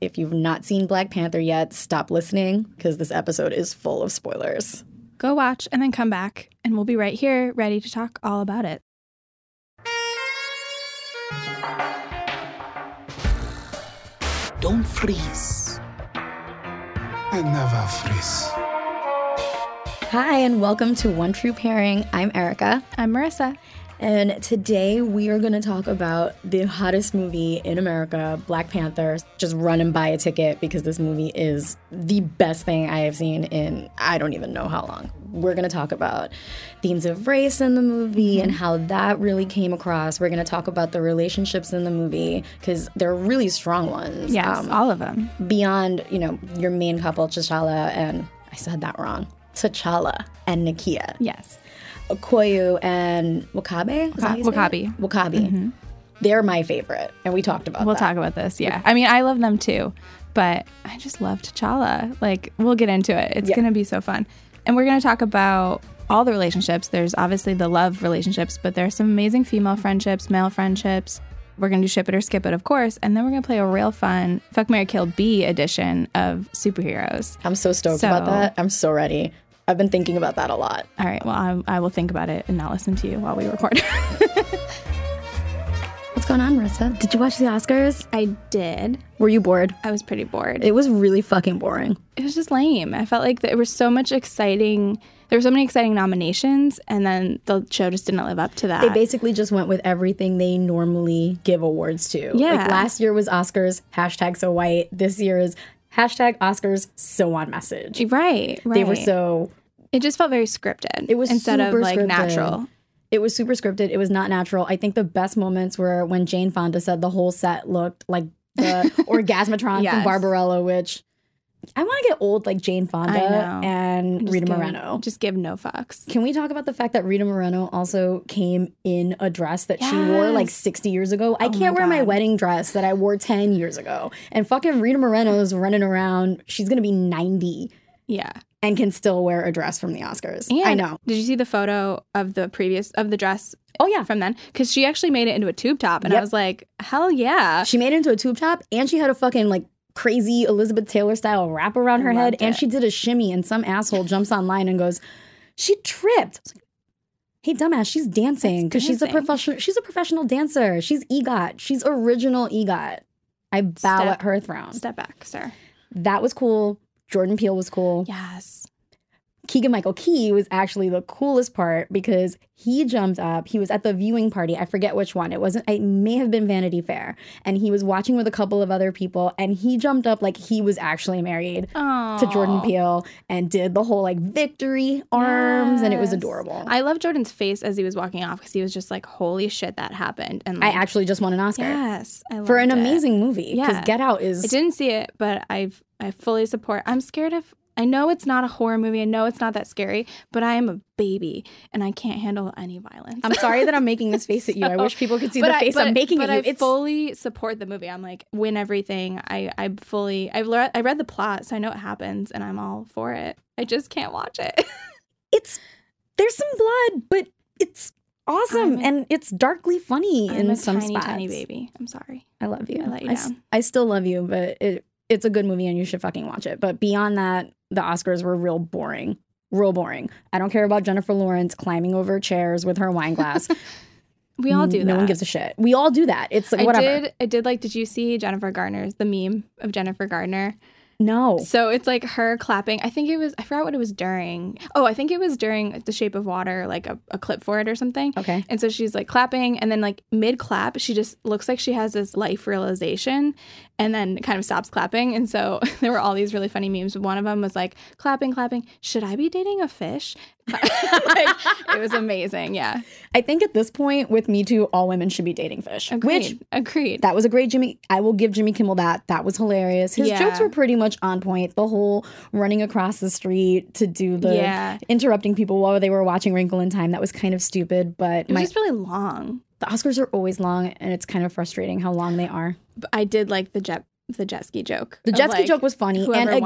If you've not seen Black Panther yet, stop listening because this episode is full of spoilers. Go watch and then come back, and we'll be right here ready to talk all about it. Don't freeze. I never freeze. Hi, and welcome to One True Pairing. I'm Erica. I'm Marissa. And today we are going to talk about the hottest movie in America, Black Panther. Just run and buy a ticket because this movie is the best thing I have seen in I don't even know how long. We're going to talk about themes of race in the movie and how that really came across. We're going to talk about the relationships in the movie because they're really strong ones. Yes, Um, all of them. beyond, you know, your main couple, T'Challa and I said that wrong. T'Challa and Nakia. Yes. Okoye and Wakabe. Is that how you say it? Wakabi. Wakabi. Mm-hmm. They're my favorite, and we talked about We'll that. talk about this. Yeah. I mean, I love them too, but I just love T'Challa. Like, we'll get into it. It's Yeah. going to be so fun. And we're going to talk about all the relationships. There's obviously the love relationships, but there's some amazing female friendships, male friendships. We're going to do ship it or skip it, of course. And then we're going to play a real fun Fuck Mary Kill B edition of superheroes. I'm so stoked So- about that. I'm so ready. I've been thinking about that a lot. All right. Well, I, I will think about it and not listen to you while we record. What's going on, Marissa? Did you watch the Oscars? I did. Were you bored? I was pretty bored. It was really fucking boring. it was just lame. I felt like there was so much exciting. There were so many exciting nominations, and then the show just didn't live up to that. They basically just went with everything they normally give awards to. Yeah. Like last year was Oscars, hashtag so white. This year is hashtag Oscars so on message. right, right. They were so It just felt very scripted. It was instead of super like scripted. natural. It was super scripted. It was not natural. I think the best moments were when Jane Fonda said the whole set looked like the Orgasmatron from Barbarella, which I want to get old like Jane Fonda and Just Rita give- Moreno. Just give no fucks. Can we talk about the fact that Rita Moreno also came in a dress that she wore like 60 years ago? I Oh can't wear my wedding dress that I wore 10 years ago. And fucking Rita Moreno's running around. She's going to be 90 Yeah. and can still wear a dress from the Oscars. And I know. Did you see the photo of the previous of the dress Oh, yeah. from then? Because she actually made it into a tube top, and I was like, hell yeah. She made it into a tube top and she had a fucking like crazy Elizabeth Taylor style wrap around her head Loved and she did a shimmy and some asshole jumps online and goes, "She tripped." I was like, Hey dumbass, she's dancing because she's a professional she's a professional dancer. She's EGOT. She's original EGOT. I bow Step- at her throne. Step back, sir. That was cool. Jordan Peele was cool. Yes. Keegan Michael Key was actually the coolest part because he jumped up. He was at the viewing party. I forget which one. It wasn't, it may have been Vanity Fair. And he was watching with a couple of other people. And he jumped up like he was actually married Oh. to Jordan Peele and did the whole like victory arms. And it was adorable. I love Jordan's face as he was walking off because he was just like, "Holy shit, that happened!" And I actually just won an Oscar yes, I for an it. amazing movie. Because Yeah. Get Out is. I didn't see it, but I've I fully support. I'm scared of. I know it's not a horror movie. I know it's not that scary, but I am a baby and I can't handle any violence. I'm sorry that I'm making this face at you. I wish people could see the I- face but- I'm making but at you. I it's fully support the movie. I'm like win everything. I I fully I've learned I read the plot, so I know what happens, and I'm all for it. I just can't watch it. it's there's some blood, but it's awesome a- and it's darkly funny I'm in a some tiny spots. tiny baby. I'm sorry. I love you. I let you s- down. I still love you, but it it's a good movie and you should fucking watch it. But beyond that, the Oscars were real boring. Real boring. I don't care about Jennifer Lawrence climbing over chairs with her wine glass. We all do no that. No one gives a shit. We all do that. It's like I whatever. did. I did like. Did you see Jennifer Garner's the meme of Jennifer Garner? No. So it's like her clapping. I think it was. I forgot what it was during. Oh, I think it was during The Shape of Water, like a, a clip for it or something. Okay. And so she's like clapping, and then like mid clap, she just looks like she has this life realization, and then kind of stops clapping. And so there were all these really funny memes. One of them was like clapping, clapping. Should I be dating a fish? like, it was amazing. Yeah. I think at this point with Me Too, all women should be dating fish. Agreed. Which agreed. that was a great Jimmy. I will give Jimmy Kimmel that. That was hilarious. His Yeah. jokes were pretty much on point. The whole running across the street to do the Yeah. interrupting people while they were watching Wrinkle in Time. That was kind of stupid, but it was my, just really long. the Oscars are always long, and it's kind of frustrating how long they are. But I did like the jet the jet ski joke. The jet ski like, joke was funny, and again,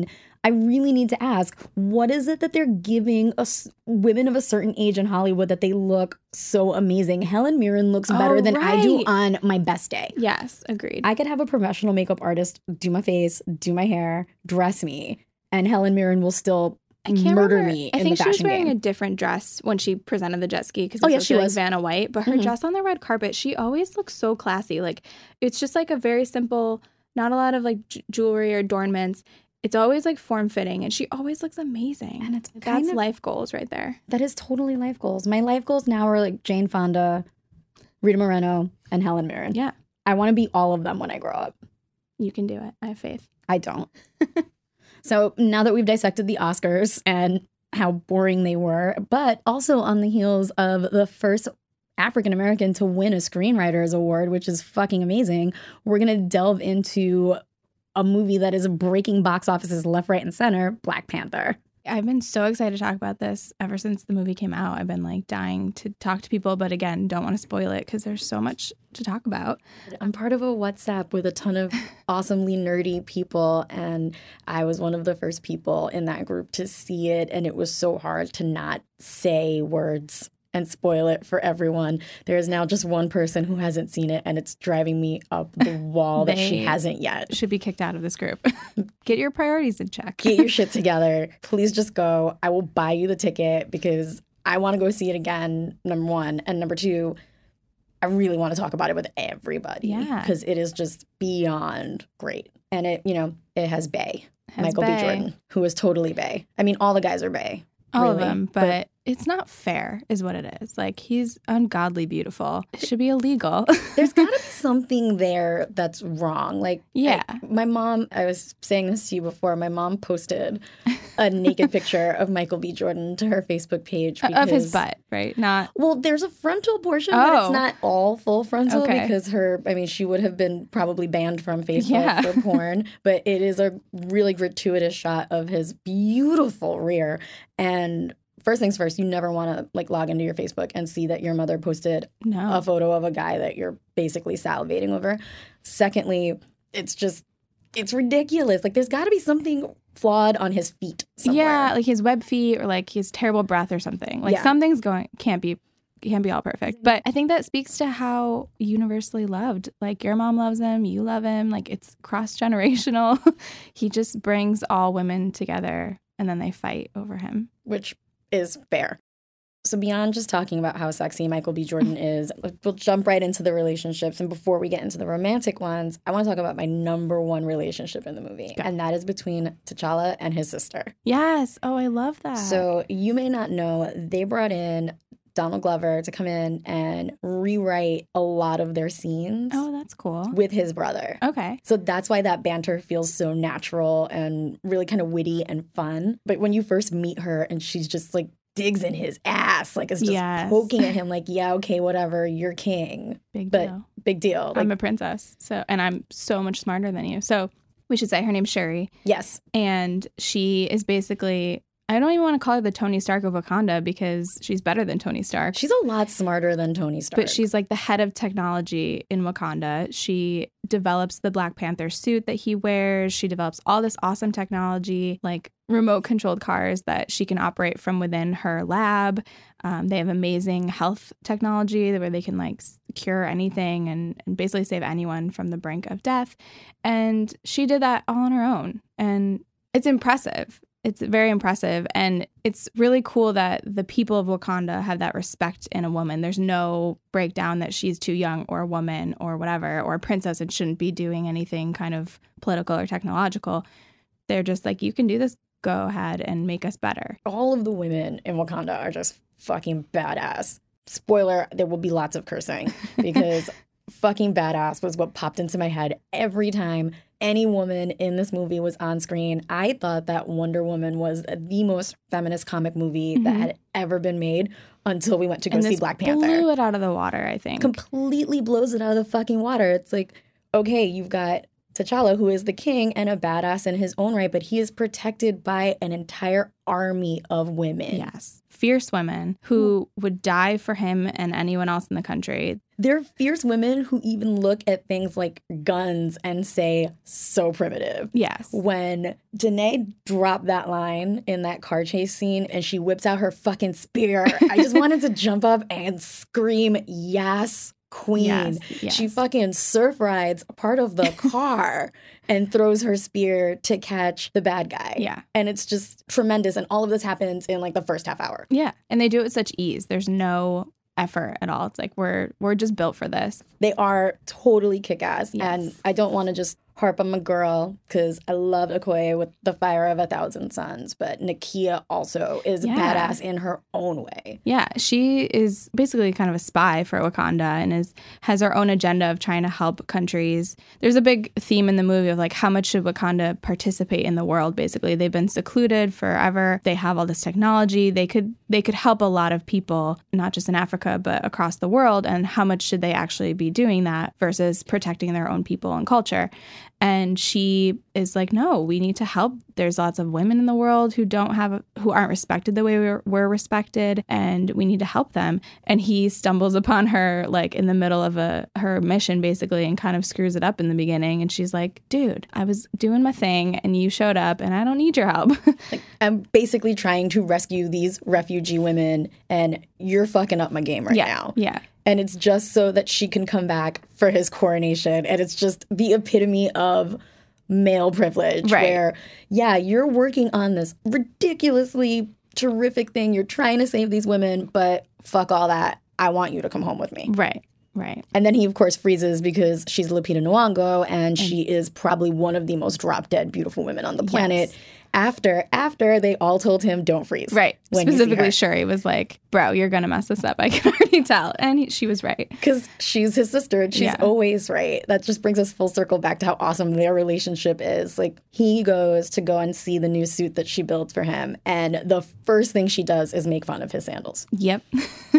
won. I really need to ask, what is it that they're giving us women of a certain age in Hollywood that they look so amazing? Helen Mirren looks better Oh, than I do on my best day. Yes, agreed. I could have a professional makeup artist do my face, do my hair, dress me, and Helen Mirren will still I can't murder remember. me I in think she was wearing game. a different dress when she presented the jet ski because Oh, it's yeah, she to be like was. Vanna White. But her Mhm. dress on the red carpet, she always looks so classy. Like it's just like a very simple, not a lot of like j- jewelry or adornments. It's always like form fitting, and she always looks amazing. And it's That's of- life goals right there. That is totally life goals. My life goals now are like Jane Fonda, Rita Moreno, and Helen Mirren. Yeah, I want to be all of them when I grow up. you can do it. I have faith. I don't. so now that we've dissected the Oscars and how boring they were, but also on the heels of the first African American to win a Screenwriters Award, which is fucking amazing, we're going to delve into a movie that is breaking box offices left, right, and center Black Panther. I've been so excited to talk about this ever since the movie came out. I've been like dying to talk to people, but again, don't want to spoil it because there's so much to talk about. I'm part of a WhatsApp with a ton of awesomely nerdy people, and I was one of the first people in that group to see it, and it was so hard to not say words and spoil it for everyone. There is now just one person who hasn't seen it, and it's driving me up the wall that she hasn't yet. Should be kicked out of this group. Get your priorities in check. Get your shit together. Please just go. I will buy you the ticket because I want to go see it again, number one. And number two, I really want to talk about it with everybody. Yeah. Because it is just beyond great. And it, you know, it has Bay, Has Michael Bay. B. Jordan, who is totally Bay. I mean, all the guys are Bay. all of them, but- but, it's not fair, is what it is. Like he's ungodly beautiful. It should be illegal. There's got to be something there that's wrong. Like, Yeah. I- my mom, I was saying this to you before, my mom posted a naked picture of Michael B. Jordan to her Facebook page. Uh, of his because- butt, right? Not Well, there's a frontal portion, but Oh. it's not all full frontal Okay. because her, I mean, she would have been probably banned from Facebook Yeah. for porn, but it is a really gratuitous shot of his beautiful rear. And first things first, you never want to like log into your Facebook and see that your mother posted no. a photo of a guy that you're basically salivating over. Secondly, it's just, it's ridiculous. Like, there's got to be something flawed on his feet somewhere. Yeah, like his web feet or like his terrible breath or something. Like Yeah. something's going can't be can't be all perfect. But I think that speaks to how universally loved. Like your mom loves him, you love him. Like it's cross generational. he just brings all women together and then they fight over him. which is fair. So beyond just talking about how sexy Michael B. Jordan is, we'll jump right into the relationships. And before we get into the romantic ones, I want to talk about my number one relationship in the movie, and that is between T'Challa and his sister. Yes. Oh, I love that. So you may not know they brought in Donald Glover to come in and rewrite a lot of their scenes Oh, that's cool. with his brother. Okay. So that's why that banter feels so natural and really kind of witty and fun. But when you first meet her and she's just like digs in his ass, like is just Yes. poking at him, like, yeah, okay, whatever, you're king. Big But deal. big deal. Like, I'm a princess. So and I'm so much smarter than you. So we should say her name's Shuri. yes. and she is basically I don't even want to call her the Tony Stark of Wakanda because she's better than Tony Stark. She's a lot smarter than Tony Stark. but she's like the head of technology in Wakanda. She develops the Black Panther suit that he wears. She develops all this awesome technology, like remote controlled cars that she can operate from within her lab. Um, they have amazing health technology where they can like cure anything and, and basically save anyone from the brink of death. And she did that all on her own. And it's impressive. It's very impressive. And it's really cool that the people of Wakanda have that respect in a woman. There's no breakdown that she's too young or a woman or whatever, or a princess and shouldn't be doing anything kind of political or technological. They're just like, you can do this. Go ahead and make us better. all of the women in Wakanda are just fucking badass. Spoiler, there will be lots of cursing because fucking badass was what popped into my head every time any woman in this movie was on screen. I thought that Wonder Woman was the most feminist comic movie that Mhm. had ever been made until we went to go and see Black Panther. blew it out of the water, I think. Completely blows it out of the fucking water. It's like, okay, you've got T'Challa, who is the king and a badass in his own right, but he is protected by an entire army of women. Yes. Fierce women who would die for him and anyone else in the country. They're fierce women who even look at things like guns and say, so primitive. Yes. When Danai dropped that line in that car chase scene and she whips out her fucking spear, I just wanted to jump up and scream, yes, queen. Yes, She fucking surf rides part of the car and throws her spear to catch the bad guy. Yeah. And it's just tremendous. And all of this happens in like the first half hour. Yeah. And they do it with such ease. There's no effort at all. It's like we're we're just built for this. They are totally kick ass. Yes. And I don't want to just harp on my girl because I love Okoye with the fire of a thousand suns, but Nakia also is Yeah. badass in her own way. Yeah, she is basically kind of a spy for Wakanda and is has her own agenda of trying to help countries. There's a big theme in the movie of like how much should Wakanda participate in the world basically. They've been secluded forever. They have all this technology. They could they could help a lot of people, not just in Africa, but across the world and how much should they actually be doing that versus protecting their own people and culture. And she is like, no, we need to help. There's lots of women in the world who don't have, who aren't respected the way we're, we're respected, and we need to help them. And he stumbles upon her like in the middle of a her mission basically, and kind of screws it up in the beginning. And she's like, dude, I was doing my thing, and you showed up, and I don't need your help. I'm basically trying to rescue these refugee women, and you're fucking up my game right yeah, now. yeah, And it's just so that she can come back for his coronation. And it's just the epitome of male privilege Right. where, yeah, you're working on this ridiculously terrific thing. You're trying to save these women, but fuck all that. I want you to come home with me. right, right. And then he, of course, freezes because she's Lupita Nyong'o and she is probably one of the most drop dead beautiful women on the planet. Yes. After after they all told him don't freeze, Right. Specifically. Shuri was like, bro, you're going to mess this up. I can already tell. And he, she was right. because she's his sister and she's Yeah. always right. That just brings us full circle back to how awesome their relationship is. Like he goes to go and see the new suit that she builds for him, and the first thing she does is make fun of his sandals. Yep.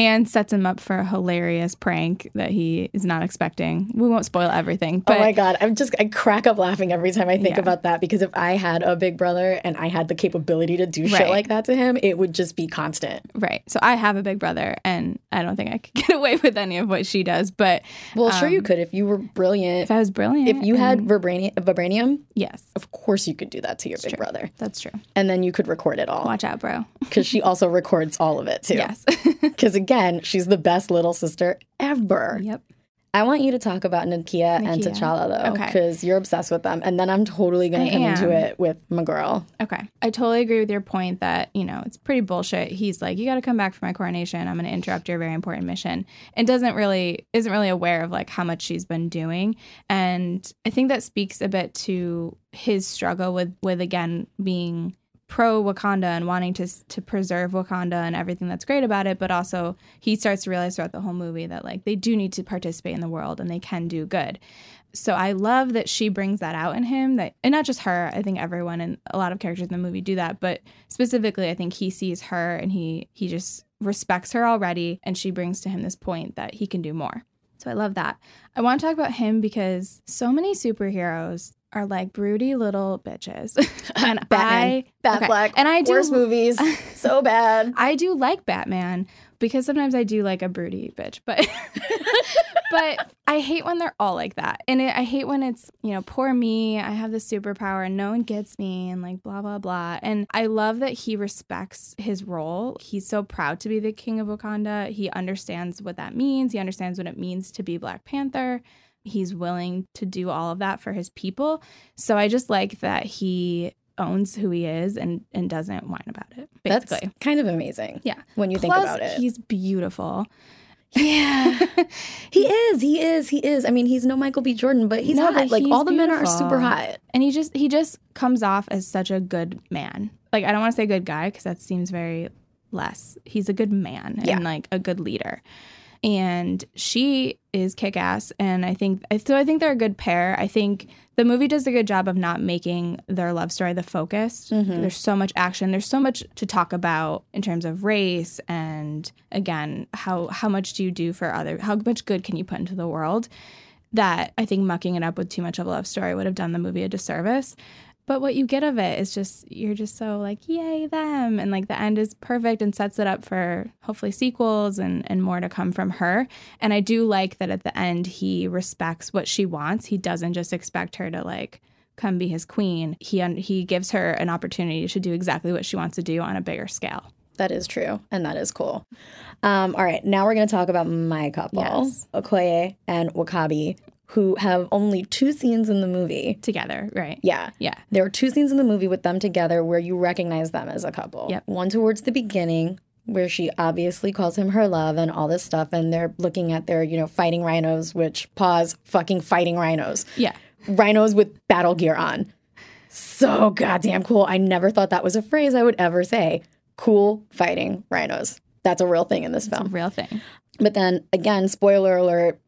and sets him up for a hilarious prank that he is not expecting. We won't spoil everything, but oh my god, I'm just I crack up laughing every time I think Yeah. about that because if I had a big brother and I had the capability to do shit like that to him, it would just be constant. right. So I have a big brother, and I don't think I could get away with any of what she does. But Well, sure you um, could if you were brilliant. if I was brilliant, If you had vibranium, vibranium, yes, of course you could do that to your big brother, that's true. and then you could record it all Watch out, bro. because she also records all of it too. yes. Because again, she's the best little sister ever. yep. I want you to talk about Nakia, and Nakia. T'Challa though, Okay. because you're obsessed with them. And then I'm totally I to come into it with my girl. Okay. I totally agree with your point that, you know, it's pretty bullshit. He's like, you got to come back for my coronation. I'm going to interrupt your very important mission. And doesn't really, isn't really aware of like how much she's been doing. And I think that speaks a bit to his struggle with, with again, being pro Wakanda and wanting to to preserve Wakanda and everything that's great about it, but also he starts to realize throughout the whole movie that like they do need to participate in the world and they can do good. So I love that she brings that out in him that and not just her, I think everyone and a lot of characters in the movie do that, but specifically I think he sees her and he he just respects her already and she brings to him this point that he can do more. So I love that. I want to talk about him because so many superheroes are like broody little bitches. and Batman, I Batfleck, okay, and I do worst movies, so bad. I do like Batman because sometimes I do like a broody bitch, but but I hate when they're all like that, and it, I hate when it's you know poor me. I have this superpower and no one gets me, and like blah blah blah. And I love that he respects his role. He's so proud to be the king of Wakanda. He understands what that means. He understands what it means to be Black Panther. He's willing to do all of that for his people. So I just like that he owns who he is and and doesn't whine about it. Basically. That's kind of amazing. Yeah. When you think about it. He's beautiful. Yeah. he is. He is. He is. I mean, he's no Michael B. Jordan, but he's No, hot. like he's all the men are super hot. And he just he just comes off as such a good man. Like I don't want to say good guy because that seems very less. He's a good man Yeah. and like a good leader. And she is kick ass. And I think so I think they're a good pair. I think the movie does a good job of not making their love story the focus. Mm-hmm. There's so much action. There's so much to talk about in terms of race and again, how how much do you do for other how much good can you put into the world? that I think mucking it up with too much of a love story would have done the movie a disservice. But what you get of it is just you're just so like yay them and like the end is perfect and sets it up for hopefully sequels and and more to come from her. And I do like that at the end he respects what she wants. He doesn't just expect her to like come be his queen. He un- he gives her an opportunity to do exactly what she wants to do on a bigger scale. That is true, and that is cool. Um, all right, now we're going to talk about my couple, Yes. Okoye and Wakabi, who have only two scenes in the movie. Together, right? Yeah. Yeah. There are two scenes in the movie with them together where you recognize them as a couple. Yep. One towards the beginning, where she obviously calls him her love and all this stuff, and they're looking at their, you know, fighting rhinos, which pause, fucking fighting rhinos. Yeah. Rhinos with battle gear on. So goddamn cool. I never thought that was a phrase I would ever say. Cool fighting rhinos. That's a real thing in this a film. real thing. But then again, spoiler alert.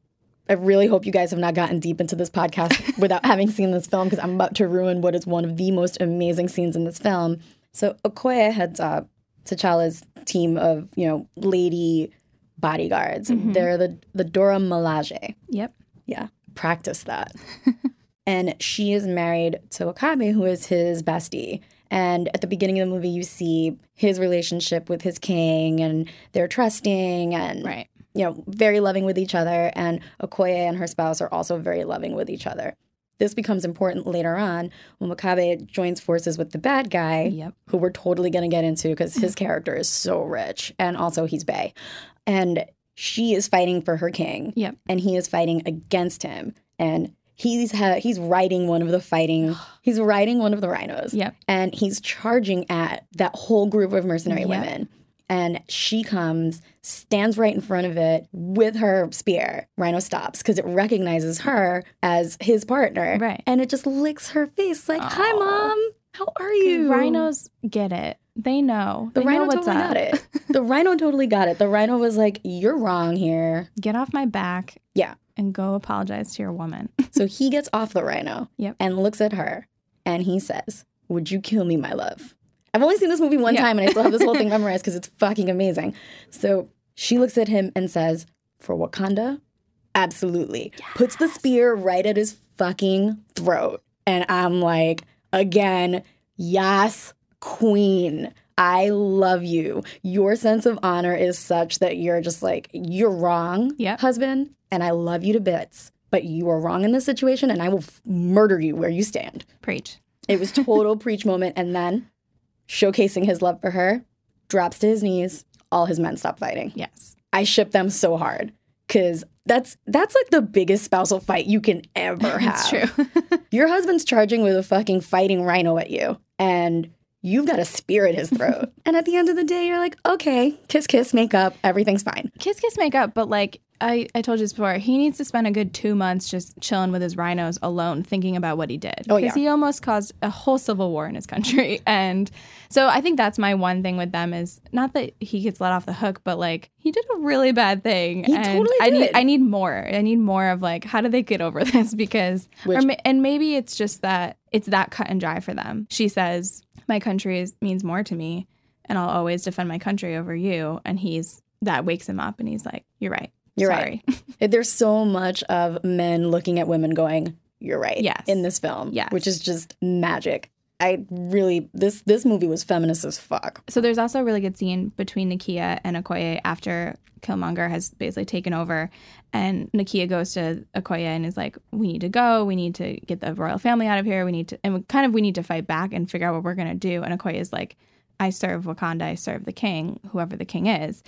I really hope you guys have not gotten deep into this podcast without having seen this film because I'm about to ruin what is one of the most amazing scenes in this film. So Okoye heads up T'Challa's team of, you know, lady bodyguards. Mm-hmm. They're the the Dora Milaje. Yep. Yeah, practice that. and she is married to Wakabe, who is his bestie. And at the beginning of the movie, you see his relationship with his king, and they're trusting and Right. You know very loving with each other. And Okoye and her spouse are also very loving with each other. This becomes important later on when Wakabe joins forces with the bad guy, Yep. who we're totally going to get into because his character is so rich, and also he's Bay, and she is fighting for her king Yep. and he is fighting against him and he's ha- he's riding one of the fighting he's riding one of the rhinos Yep. and he's charging at that whole group of mercenary Yep. women and she comes stands right in front of it with her spear rhino stops because it recognizes her as his partner Right. and it just licks her face like hi mom how are you Rhinos get it. They know. the they rhino know what's totally up. got it the rhino totally got it the rhino was like you're wrong here Get off my back. Yeah. And go apologize to your woman. So he gets off the rhino Yep. and looks at her and he says, Would you kill me, my love? I've only seen this movie one Yeah. time and I still have this whole thing memorized because it's fucking amazing. So she looks at him and says, For Wakanda? Absolutely. Puts the spear right at his fucking throat. And I'm like, again, yes, queen. I love you. Your sense of honor is such that you're just like, you're wrong, Yep. husband, and I love you to bits, but you are wrong in this situation and I will f- murder you where you stand. Preach. It was total preach moment. And then, showcasing his love for her, drops to his knees. All his men stop fighting. Yes. I ship them so hard because that's that's like the biggest spousal fight you can ever have. It's true. Your husband's charging with a fucking fighting rhino at you, and you've got a spear at his throat. and at the end of the day, you're like, okay, kiss, kiss, make up, everything's fine. kiss kiss make up, but like I, I told you this before, he needs to spend a good two months just chilling with his rhinos alone, thinking about what he did. Oh, yeah. Because he almost caused a whole civil war in his country. And so I think that's my one thing with them is not that he gets let off the hook, but like he did a really bad thing. He and totally I need did. I need more. I need more of like how do they get over this? Because Which- ma- and maybe it's just that it's that cut and dry for them. She says, My country is, means more to me and I'll always defend my country over you. And he's that wakes him up and he's like, You're right. You're Sorry. right. There's so much of men looking at women going, "You're right." Yes. In this film, Yes. which is just magic. I really this this movie was feminist as fuck. So there's also a really good scene between Nakia and Okoye after Killmonger has basically taken over, and Nakia goes to Okoye and is like, "We need to go. We need to get the royal family out of here. We need to, and kind of we need to fight back and figure out what we're gonna do." And Okoye is like, "I serve Wakanda. I serve the king, whoever the king is."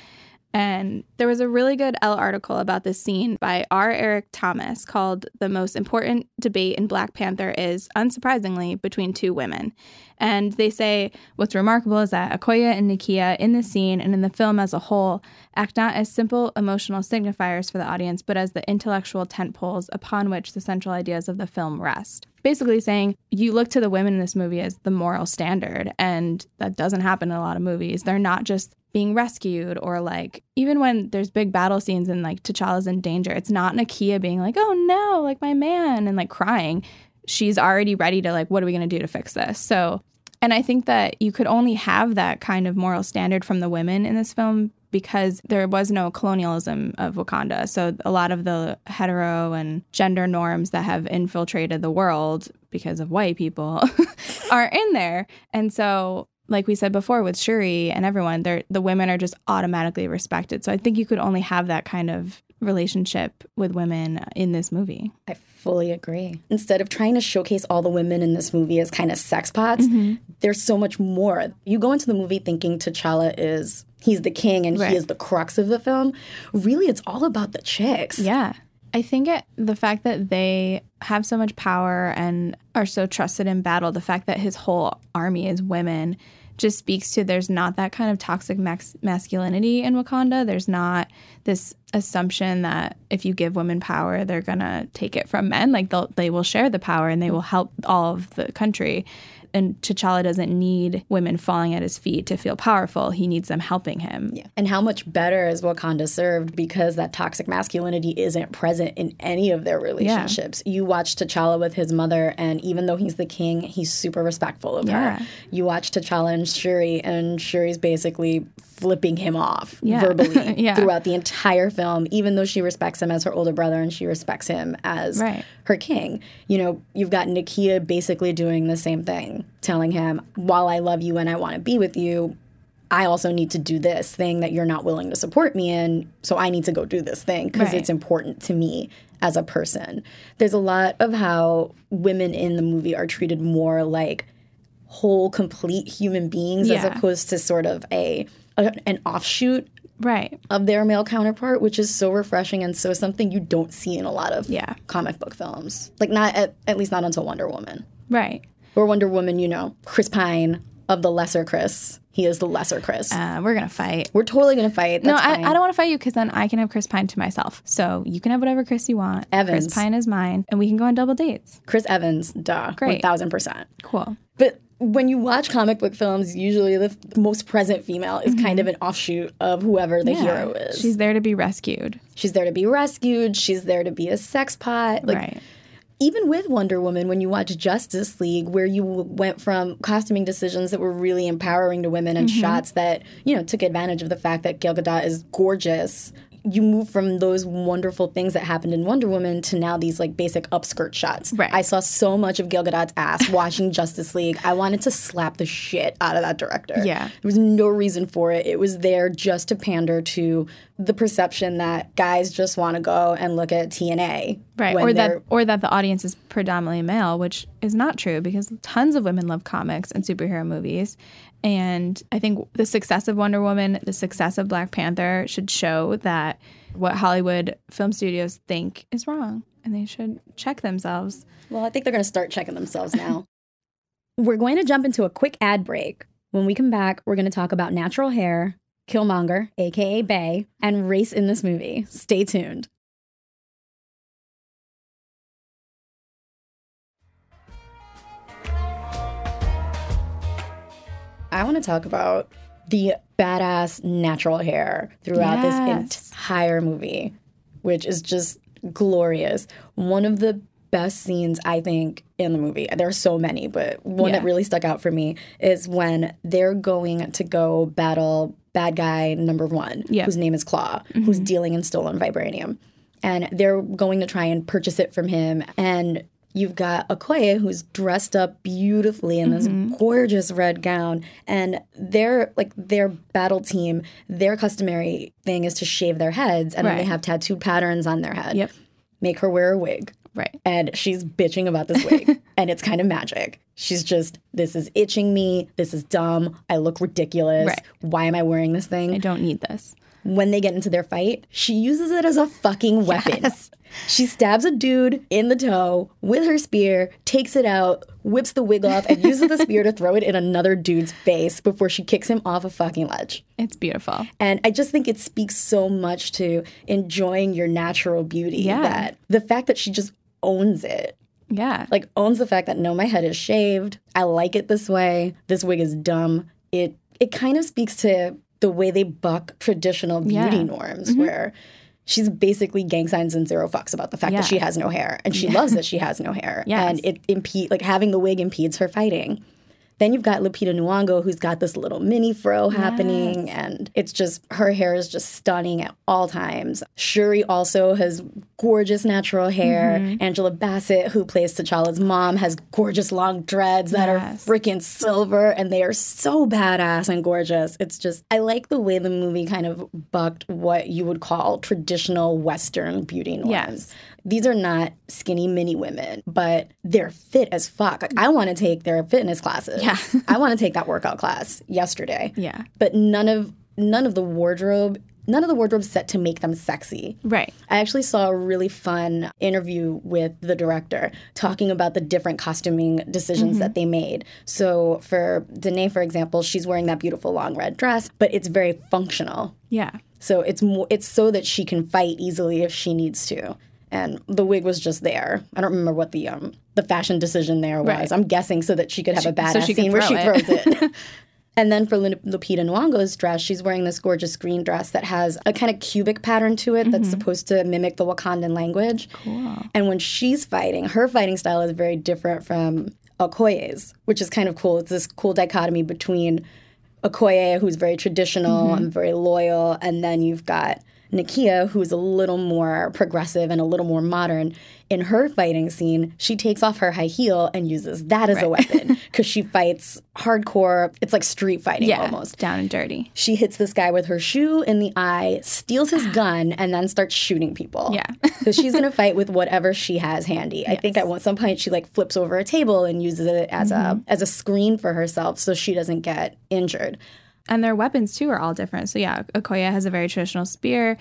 And there was a really good Elle article about this scene by R. Eric Thomas called The Most Important Debate in Black Panther is, unsurprisingly, between two women. And they say what's remarkable is that Okoye and Nakia in the scene and in the film as a whole act not as simple emotional signifiers for the audience, but as the intellectual tent poles upon which the central ideas of the film rest. Basically saying you look to the women in this movie as the moral standard, and that doesn't happen in a lot of movies. They're not just being rescued or like even when there's big battle scenes and like T'Challa's in danger, it's not Nakia being like, "Oh no, like my man," and like crying. She's already ready to like, "What are we going to do to fix this?" So, and I think that you could only have that kind of moral standard from the women in this film because there was no colonialism of Wakanda. So a lot of the hetero and gender norms that have infiltrated the world because of white people are in there. And so like we said before with Shuri and everyone, they're, the women are just automatically respected. So I think you could only have that kind of relationship with women in this movie. I fully agree. Instead of trying to showcase all the women in this movie as kind of sex pots, Mm-hmm. there's so much more. You go into the movie thinking T'Challa is he's the king and Right. he is the crux of the film. Really, it's all about the chicks. Yeah. I think it, the fact that they have so much power and are so trusted in battle, the fact that his whole army is women, just speaks to there's not that kind of toxic max- masculinity in Wakanda. There's not this assumption that if you give women power, they're gonna take it from men. Like they'll they will share the power and they will help all of the country. And T'Challa doesn't need women falling at his feet to feel powerful. He needs them helping him. Yeah. And how much better is Wakanda served because that toxic masculinity isn't present in any of their relationships. You watch T'Challa with his mother, and even though he's the king, he's super respectful of Yeah. her. You watch T'Challa and Shuri, and Shuri's basically flipping him off Yeah. verbally Yeah. throughout the entire film, even though she respects him as her older brother and she respects him as Right. Her king. You know, you've got Nakia basically doing the same thing, telling him, while I love you and I want to be with you, I also need to do this thing that you're not willing to support me in. So I need to go do this thing because Right. it's important to me as a person. There's a lot of how women in the movie are treated more like whole, complete human beings as opposed to sort of a, a an offshoot Right. of their male counterpart, which is so refreshing and so something you don't see in a lot of Yeah. comic book films. Like not at, at least not until Wonder Woman. Right. Or Wonder Woman, you know, Chris Pine of the lesser Chris. He is the lesser Chris. Uh, we're gonna fight. We're totally gonna fight. No, I. I don't want to fight you because then I can have Chris Pine to myself. So you can have whatever Chris you want. Evans. Chris Pine is mine, and we can go on double dates. Chris Evans, duh, Great. thousand percent. Cool. But when you watch comic book films, usually the f- most present female is kind of an offshoot of whoever the hero is. Mm-hmm. She's there to be rescued. She's there to be rescued. She's there to be a sex pot. Like right. even with Wonder Woman, when you watch Justice League, where you went from costuming decisions that were really empowering to women and shots that, you know, took advantage of the fact that Gal Gadot is gorgeous, you move from those wonderful things that happened in Wonder Woman to now these like basic upskirt shots. Right. I saw so much of Gal Gadot's ass watching Justice League. I wanted to slap the shit out of that director. Yeah. There was no reason for it. It was there just to pander to the perception that guys just want to go and look at TNA. Right. Or that or that the audience is predominantly male, which is not true because tons of women love comics and superhero movies. And I think the success of Wonder Woman, the success of Black Panther should show that what Hollywood film studios think is wrong. And they should check themselves. Well, I think they're going to start checking themselves now. we're going to jump into a quick ad break. When we come back, we're going to talk about natural hair, Killmonger, aka Bay, and race in this movie. Stay tuned. I want to talk about the badass natural hair throughout Yes. this entire movie, which is just glorious. One of the best scenes I think in the movie. There are so many, but one Yeah. that really stuck out for me is when they're going to go battle bad guy number one, Yeah. whose name is Claw, who's mm-hmm. dealing in stolen vibranium. And they're going to try and purchase it from him. And you've got Okoye who's dressed up beautifully in this mm-hmm. gorgeous red gown. And their like their battle team, their customary thing is to shave their heads and then they have tattooed patterns on their head. Yep. Make her wear a wig Right. and she's bitching about this wig and it's kind of magic she's just this is itching me this is dumb i look ridiculous Right. why am i wearing this thing? I don't need this. when they get into their fight she uses it as a fucking weapon she stabs a dude in the toe with her spear takes it out whips the wig off and uses the spear to throw it in another dude's face before she kicks him off a fucking ledge It's beautiful. and I just think it speaks so much to enjoying your natural beauty Yeah. that the fact that she just owns it Yeah. like owns the fact that no my head is shaved i like it this way this wig is dumb it it kind of speaks to the way they buck traditional beauty Yeah. Mm-hmm. norms where she's basically gang signs and zero fucks about the fact Yeah. that she has no hair and she loves that she has no hair Yes. and it impede like having the wig impedes her fighting Then you've got Lupita Nyong'o, who's got this little mini fro happening, and it's just her hair is just stunning at all times. Shuri also has gorgeous natural hair. Mm-hmm. Angela Bassett, who plays T'Challa's mom, has gorgeous long dreads that Yes. are freaking silver, and they are so badass and gorgeous. It's just I like the way the movie kind of bucked what you would call traditional Western beauty norms. Yes. These are not skinny mini women, but they're fit as fuck. Like I want to take their fitness classes. Yeah. I want to take that workout class yesterday. Yeah. But none of none of the wardrobe, none of the wardrobe's set to make them sexy. Right. I actually saw a really fun interview with the director talking about the different costuming decisions that mm-hmm. they made. So for Danai, for example, she's wearing that beautiful long red dress, but it's very functional. Yeah. So it's more, it's so that she can fight easily if she needs to. And the wig was just there. I don't remember what the um the fashion decision there was. Right. I'm guessing so that she could have a badass so she scene where she it. throws it. And then for Lupita Nyong'o's dress, she's wearing this gorgeous green dress that has a kind of cubic pattern to it that's supposed to mimic the Wakandan language. Cool. And when she's fighting, her fighting style is very different from Okoye's, which is kind of cool. It's this cool dichotomy between Okoye, who's very traditional and very loyal, and then you've got Nakia, who's a little more progressive and a little more modern. In her fighting scene, she takes off her high heel and uses that as a weapon because she fights hardcore. It's like street fighting Yeah. almost. Down and dirty. She hits this guy with her shoe in the eye, steals his gun, and then starts shooting people. Yeah. so she's gonna fight with whatever she has handy. I think at one some point she like flips over a table and uses it as Mm-hmm. a as a screen for herself so she doesn't get injured. And their weapons too are all different. So yeah, Okoye has a very traditional spear.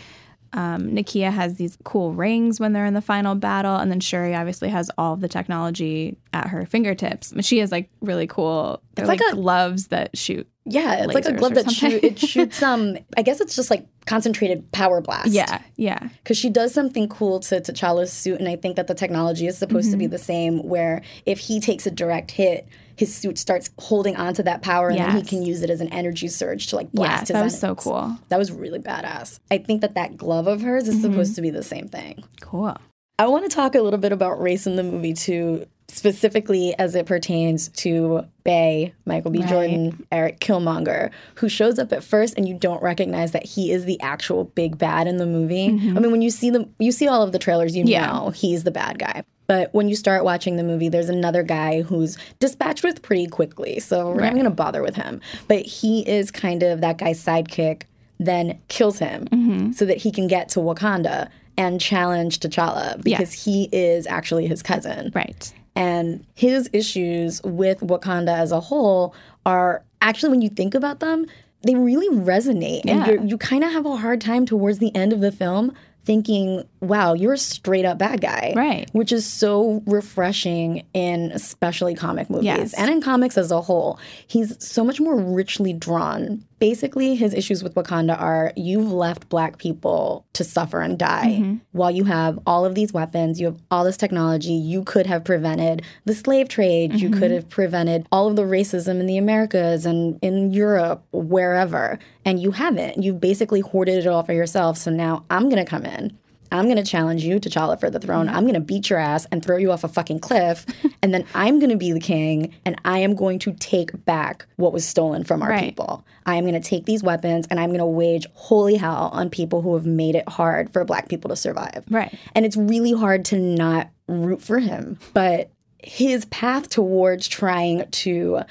Um, Nakia has these cool rings when they're in the final battle, and then Shuri obviously has all of the technology at her fingertips. But she has like really cool. It's like, like a- gloves that shoot. Yeah, it's like a glove that shoot, it shoots some. I guess it's just like concentrated power blast. Yeah, yeah, because she does something cool to T'Challa's suit, and I think that the technology is supposed to be Mm-hmm. the same. Where if he takes a direct hit, his suit starts holding onto that power, and then he can use it as an energy surge to like blast yes. his That was so cool. That was really badass. I think that that glove of hers Mm-hmm. is supposed to be the same thing. Cool. I want to talk a little bit about race in the movie too, specifically as it pertains to Bay, Michael B. Right. Jordan, Eric Killmonger, who shows up at first and you don't recognize that he is the actual big bad in the movie. I mean, when you see the you see all of the trailers, you Mm-hmm. Yeah. know he's the bad guy. But when you start watching the movie, there's another guy who's dispatched with pretty quickly. So we're not going to bother with him. But he is kind of that guy's sidekick, then kills him Mm-hmm. so that he can get to Wakanda and challenge T'Challa because Yes. he is actually his cousin. Right. And his issues with Wakanda as a whole are actually, when you think about them, they really resonate. And Yeah. you're, you kind of have a hard time towards the end of the film thinking, wow, you're a straight up bad guy. Right. Which is so refreshing in especially comic movies Yes. and in comics as a whole. He's so much more richly drawn. Basically, his issues with Wakanda are you've left black people to suffer and die Mm-hmm. while you have all of these weapons, you have all this technology. You could have prevented the slave trade, you Mm-hmm. could have prevented all of the racism in the Americas and in Europe, wherever. And you haven't. You've basically hoarded it all for yourself. So now I'm going to come in. I'm going to challenge you, to T'Challa, for the throne. I'm going to beat your ass and throw you off a fucking cliff. and then I'm going to be the king and I am going to take back what was stolen from our Right. people. I am going to take these weapons and I'm going to wage holy hell on people who have made it hard for black people to survive. Right. And it's really hard to not root for him. But his path towards trying to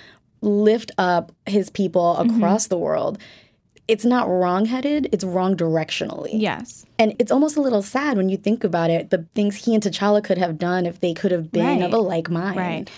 lift up his people Mm-hmm. across the world, it's not wrong-headed, it's wrong directionally. Yes. And it's almost a little sad when you think about it, the things he and T'Challa could have done if they could have been of a like mind. Right.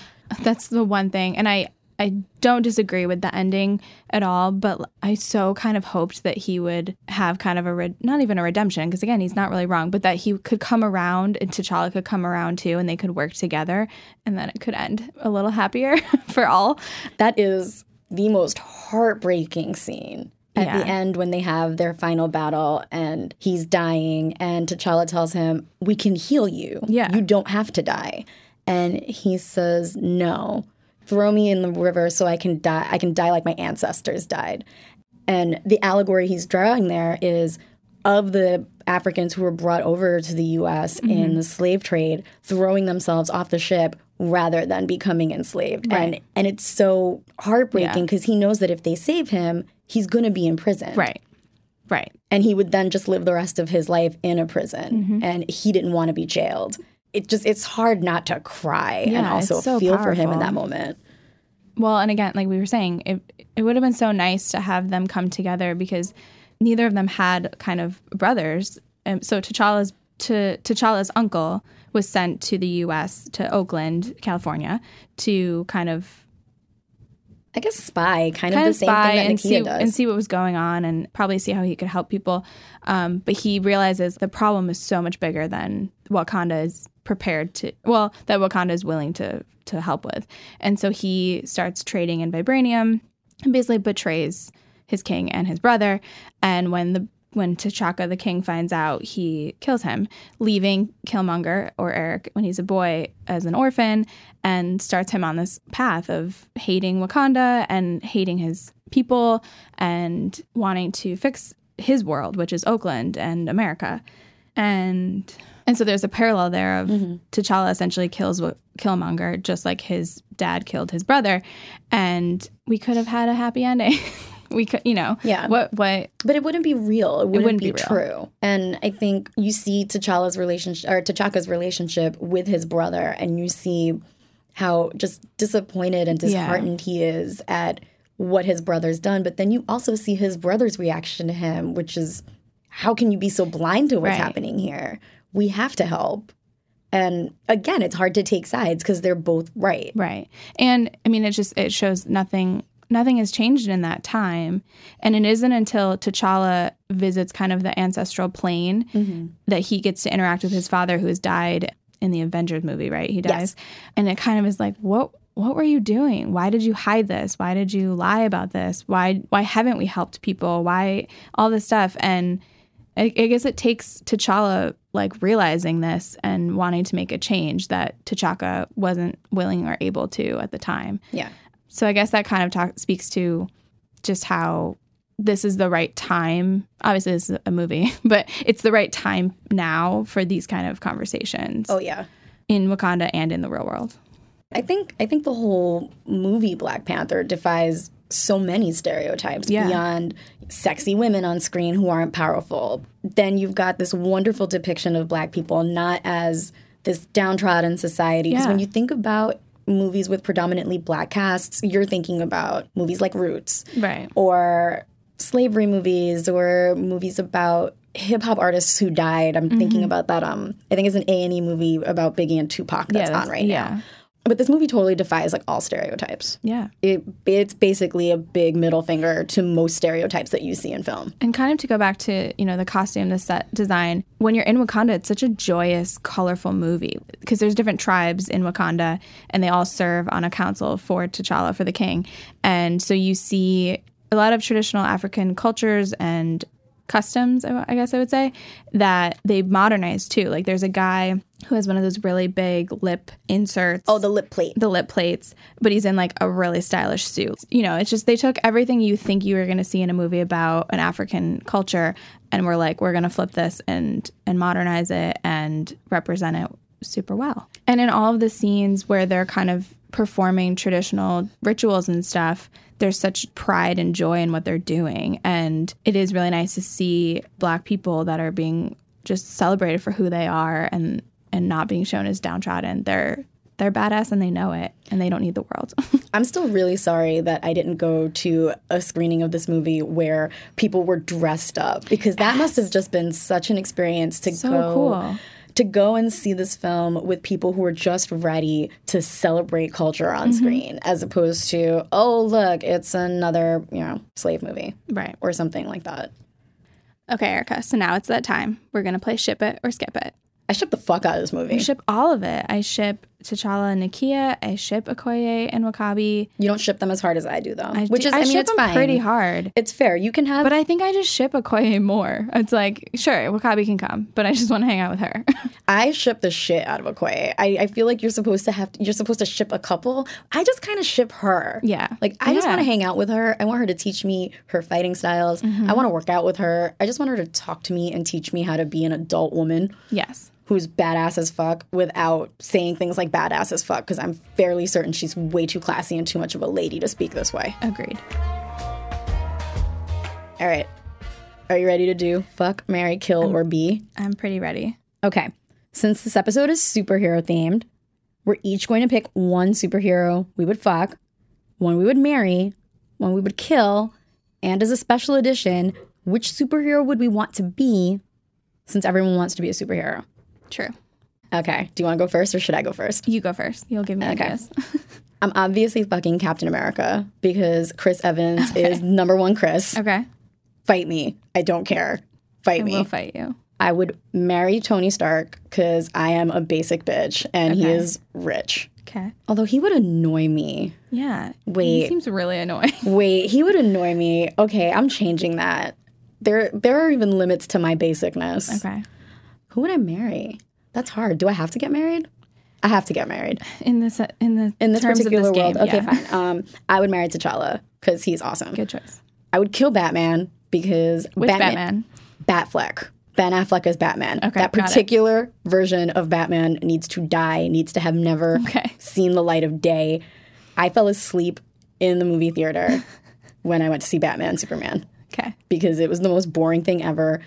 That's the one thing. And I I don't disagree with the ending at all, but I so kind of hoped that he would have kind of a red, not even a redemption because again, he's not really wrong, but that he could come around and T'Challa could come around too and they could work together and then it could end a little happier for all. That is the most heartbreaking scene. At the end, when they have their final battle and he's dying, and T'Challa tells him, We can heal you. Yeah. You don't have to die. And he says, No, throw me in the river so I can die. I can die like my ancestors died. And the allegory he's drawing there is of the Africans who were brought over to the US mm-hmm. in the slave trade, throwing themselves off the ship, rather than becoming enslaved. Right. And and it's so heartbreaking Yeah. because he knows that if they save him, he's going to be in prison. Right. Right. And he would then just live the rest of his life in a prison Mm-hmm. and he didn't want to be jailed. It just it's hard not to cry and also so feel for him in that moment. Well, and again, like we were saying, it it would have been so nice to have them come together because neither of them had kind of brothers. Um, so T'Challa's to T'Challa's uncle was sent to the U.S. to Oakland, California, to kind of I guess spy, kind, kind of of the same spy thing that and Nakia see does. and see what was going on and probably see how he could help people. Um, but he realizes the problem is so much bigger than Wakanda is prepared to. Well, that Wakanda is willing to to help with, and so he starts trading in vibranium and basically betrays his king and his brother. And when the when T'Chaka the king finds out, he kills him, leaving Killmonger or Eric when he's a boy as an orphan, and starts him on this path of hating Wakanda and hating his people and wanting to fix his world, which is Oakland and America. And and so there's a parallel there of mm-hmm. T'Challa essentially kills Killmonger just like his dad killed his brother, and we could have had a happy ending. we could, you know, Yeah. What what But it wouldn't be real. It wouldn't, wouldn't be, be true. And I think you see T'Challa's relationship or T'Chaka's relationship with his brother, and you see how just disappointed and disheartened he is at what his brother's done. But then you also see his brother's reaction to him, which is, how can you be so blind to what's Right. happening here? We have to help. And again, it's hard to take sides because they're both right. Right. And I mean, it just it shows nothing nothing has changed in that time, and it isn't until T'Challa visits kind of the ancestral plane mm-hmm. that he gets to interact with his father, who has died in the Avengers movie. Right? He dies, and it kind of is like, what what were you doing? Why did you hide this? Why did you lie about this? Why why haven't we helped people? Why all this stuff? And I, I guess it takes T'Challa like realizing this and wanting to make a change that T'Chaka wasn't willing or able to at the time. Yeah. So I guess that kind of talk, speaks to just how this is the right time. Obviously, this is a movie, but it's the right time now for these kind of conversations Oh, yeah. in Wakanda and in the real world. I think I think the whole movie Black Panther defies so many stereotypes Yeah. beyond sexy women on screen who aren't powerful. Then you've got this wonderful depiction of black people not as this downtrodden society. Because Yeah. when you think about movies with predominantly black casts, you're thinking about movies like Roots Right. or slavery movies or movies about hip hop artists who died. I'm thinking Mm-hmm. about that. Um, I think it's an A and E movie about Biggie and Tupac that's, on right yeah. now. But this movie totally defies like all stereotypes. Yeah. It it's basically a big middle finger to most stereotypes that you see in film. And kind of to go back to, you know, the costume, the set design, when you're in Wakanda, it's such a joyous, colorful movie because there's different tribes in Wakanda and they all serve on a council for T'Challa, for the king. And so you see a lot of traditional African cultures and customs, I I guess I would say, that they modernize too. Like there's a guy who has one of those really big lip inserts Oh, the lip plate. the lip plates, but he's in like a really stylish suit. You know, it's just they took everything you think you were going to see in a movie about an African culture and we're like we're going to flip this and and modernize it and represent it super well. And in all of the scenes where they're kind of performing traditional rituals and stuff, there's such pride and joy in what they're doing and it is really nice to see black people that are being just celebrated for who they are and and not being shown as downtrodden. They're they're badass and they know it and they don't need the world. I'm still really sorry that I didn't go to a screening of this movie where people were dressed up because that must have just been such an experience to So go cool. to go and see this film with people who are just ready to celebrate culture on Mm-hmm. screen as opposed to oh look it's another you know slave movie right. or something like that. Okay, Erica. So now it's that time. We're gonna play ship it or skip it. I ship the fuck out of this movie. I ship all of it. I ship T'Challa and Nakia. I ship Okoye and W'Kabi. You don't ship them as hard as I do, though. I which do- is, I, mean, ship it's them fine. pretty hard. It's fair. You can have, But I think I just ship Okoye more. It's like, sure, W'Kabi can come, but I just want to hang out with her. I ship the shit out of Okoye. I, I feel like you're supposed to have, you're supposed to ship a couple. I just kind of ship her. Yeah. Like I just want to hang out with her. I want her to teach me her fighting styles. Mm-hmm. I want to work out with her. I just want her to talk to me and teach me how to be an adult woman. yes. Who's badass as fuck without saying things like badass as fuck because I'm fairly certain she's way too classy and too much of a lady to speak this way. Agreed. All right. Are you ready to do fuck, marry, kill, or be? I'm pretty ready. Okay. Since this episode is superhero themed, we're each going to pick one superhero we would fuck, one we would marry, one we would kill, and as a special edition, which superhero would we want to be since everyone wants to be a superhero? True. Okay. Do you want to go first or should I go first? You go first. You'll give me Okay. I'm obviously fucking Captain America because Chris Evans is number one Chris. okay. Fight me. I don't care. Fight I me. will fight you. I would marry Tony Stark because I am a basic bitch and he is rich. Okay. Although he would annoy me. Yeah. Wait. He seems really annoying. Wait, he would annoy me. Okay, I'm changing that. There there are even limits to my basicness. Okay. Who would I marry? That's hard. Do I have to get married? I have to get married. In this in the In this terms particular of this world. game. okay, yeah. fine. Um I would marry T'Challa because he's awesome. Good choice. I would kill Batman because Which Batman? Batfleck. Ben Affleck is Batman. Okay, that particular version of Batman needs to die, needs to have never Okay. seen the light of day. I fell asleep in the movie theater when I went to see Batman Superman Okay. because it was the most boring thing ever.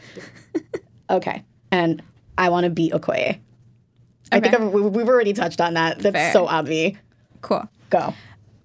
okay. And I want to beat Okoye. I think I've, we- we've already touched on that. That's Fair. so obvious. Cool. Go.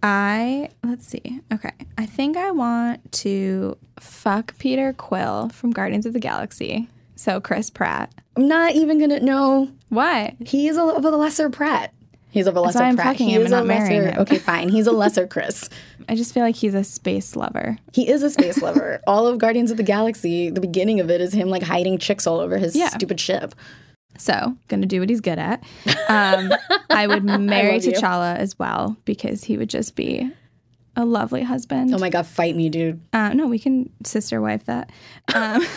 I let's see. Okay. I think I want to fuck Peter Quill from Guardians of the Galaxy. So Chris Pratt. I'm not even going to know. Why? He is a, of a lesser Pratt. He's of a lesser Pratt. fucking he is a not marrying lesser. him. Okay, fine. He's a lesser Chris. I just feel like he's a space lover. He is a space lover. All of Guardians of the Galaxy, the beginning of it is him like hiding chicks all over his Yeah. stupid ship. So, gonna do what he's good at. Um, I would marry you. T'Challa as well because he would just be a lovely husband. Oh my god, fight me, dude. Uh, no, we can sister wife that. Um,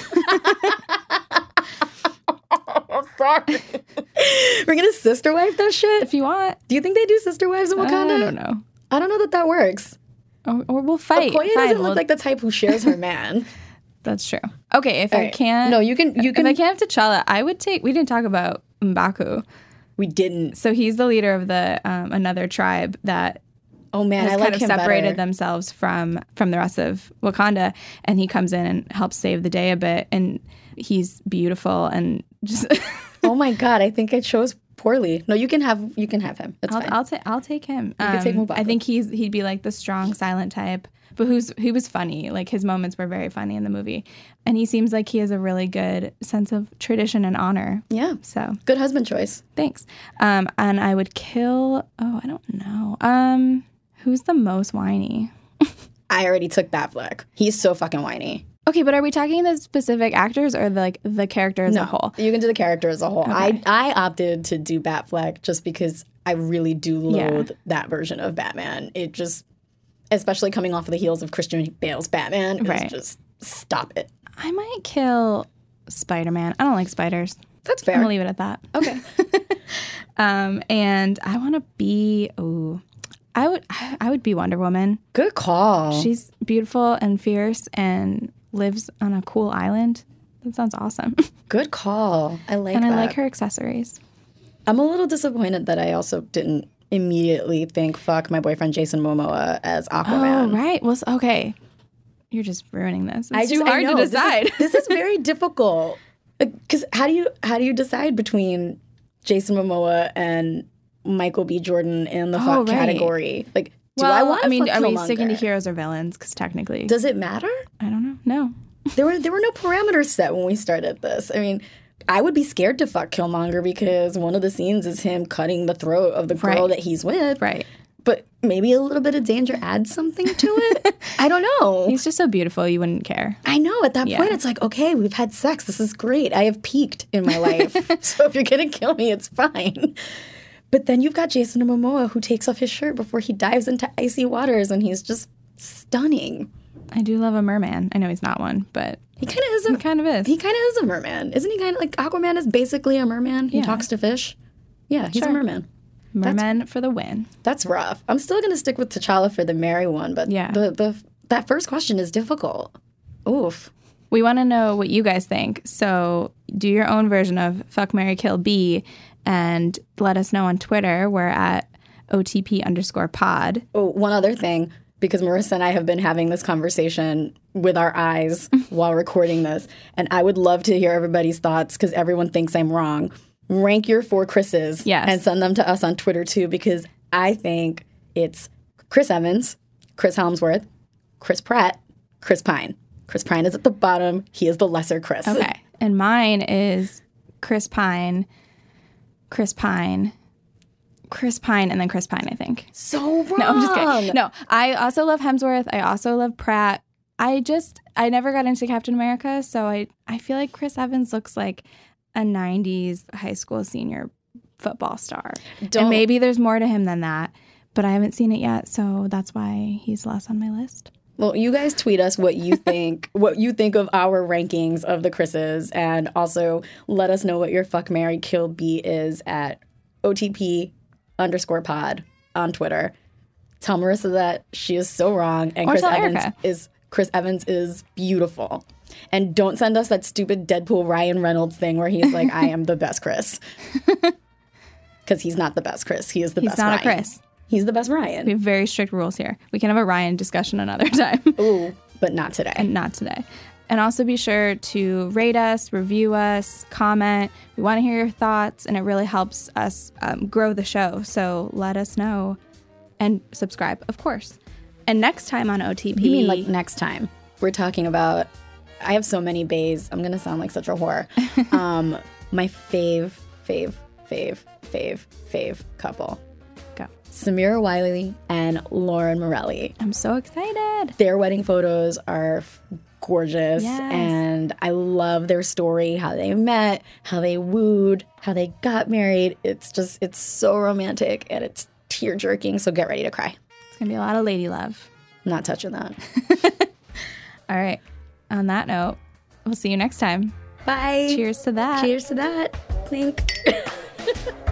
Sorry. We're gonna sister wife that shit. if you want, Do you think they do sister wives in Wakanda? I don't know. I don't know that that works. Or, or we'll fight. Okoye Fine, doesn't we'll- look like the type who shares her man. that's true. Okay, if I can't, No, you can. You can. if. I can't have T'Challa, I would take. We didn't talk about M'Baku. we didn't. So he's the leader of the um, another tribe that Oh man, has I like kind of separated better. themselves from from the rest of Wakanda, and he comes in and helps save the day a bit. And he's beautiful and just. Oh my god, I think I chose poorly. No, you can have. You can have him. It's I'll, fine. I'll take I'll take him. can take Um, I think he's he'd be like the strong silent type, but who's he was funny. Like his moments were very funny in the movie, and he seems like he has a really good sense of tradition and honor. yeah, So good husband choice. thanks. Um, and I would kill. Oh, I don't know. Um, who's the most whiny? I already took Batfleck. He's so fucking whiny. Okay, but are we talking the specific actors or the, like the character as a whole? You can do the character as a whole. I I opted to do Batfleck just because I really do loathe that version of Batman. It just, especially coming off of the heels of Christian Bale's Batman, Right. just stop it. I might kill Spider Man. I don't like spiders. That's fair. I'm gonna leave it at that. Okay. Um, and I want to be. Oh, I would. I, I would be Wonder Woman. Good call. She's beautiful and fierce and lives on a cool island. That sounds awesome. Good call. I like and that. I like her accessories. I'm a little disappointed that I also didn't immediately think fuck my boyfriend Jason Momoa as Oh, Aquaman. right. Well, okay. You're just ruining this. It's I just too I hard to this is- decide. This is, very difficult because how do you how do you decide between Jason Momoa and Michael B. Jordan in the Oh, fuck right. category? Like, do well, I want? I mean, are we sticking to heroes or villains? Because technically, Does it matter? I don't know. No. There were there were no parameters set when we started this. I mean. I would be scared to fuck Killmonger because one of the scenes is him cutting the throat of the girl Right. that he's with. Right. But maybe a little bit of danger adds something to it. I don't know. He's just so beautiful, you wouldn't care. I know at that Yeah. point it's like, okay, we've had sex. This is great. I have peaked in my life. so if you're gonna kill me, it's fine. But then you've got Jason Momoa who takes off his shirt before he dives into icy waters and he's just stunning. I do love a merman. I know he's not one, but He kind of is a he kind of is. he kind of is a merman, isn't he? Kind of like Aquaman is basically a merman. He Yeah. talks to fish. Yeah, he's a Sure. merman. Merman for the win. That's rough. I'm still gonna stick with T'Challa for the marry one, but Yeah. the the that first question is difficult. Oof. We want to know what you guys think. So do your own version of Fuck marry Kill B and let us know on Twitter. We're at OTP underscore pod. Oh, one other thing, because Marissa and I have been having this conversation with our eyes while recording this, and I would love to hear everybody's thoughts because everyone thinks I'm wrong. Rank your four Chris's Yes. and send them to us on Twitter too, because I think it's Chris Evans, Chris Hemsworth, Chris Pratt, Chris Pine. Chris Pine is at the bottom. He is the lesser Chris. Okay. And mine is Chris Pine, Chris Pine, Chris Pine, and then Chris Pine, I think. So wrong. No, I'm just kidding. No, I also love Hemsworth. I also love Pratt. I just I never got into Captain America, so I I feel like Chris Evans looks like a '90s high school senior football star. Don't- And maybe there's more to him than that, but I haven't seen it yet, so that's why he's less on my list. Well, you guys tweet us what you think, what you think of our rankings of the Chris's, and also let us know what your fuck marry Kill B is at OTP underscore pod on Twitter. Tell Marissa that she is so wrong, and Or Chris Evans Erica. is Chris Evans is beautiful. And don't send us that stupid Deadpool Ryan Reynolds thing where he's like, "I am the best Chris," because he's not the best Chris. He is the He's best. not a Chris. He's the best Ryan. We have very strict rules here. We can have a Ryan discussion another time. Ooh, but not today. and not today. And also be sure to rate us, review us, comment. We want to hear your thoughts, and it really helps us um, grow the show. So let us know and subscribe, of course. And next time on OTP, You mean like next time? We're talking about. I have so many bays. I'm gonna sound like such a whore. um, my fave, fave, fave, fave, fave couple. Samira Wiley and Lauren Morelli. I'm so excited. Their wedding photos are gorgeous, Yes. and I love their story. How they met, how they wooed, how they got married. It's just, it's so romantic and it's tear jerking. So get ready to cry. It's gonna be a lot of lady love. I'm not touching that. All right. On that note, we'll see you next time. Bye. Cheers to that. Cheers to that. Clink.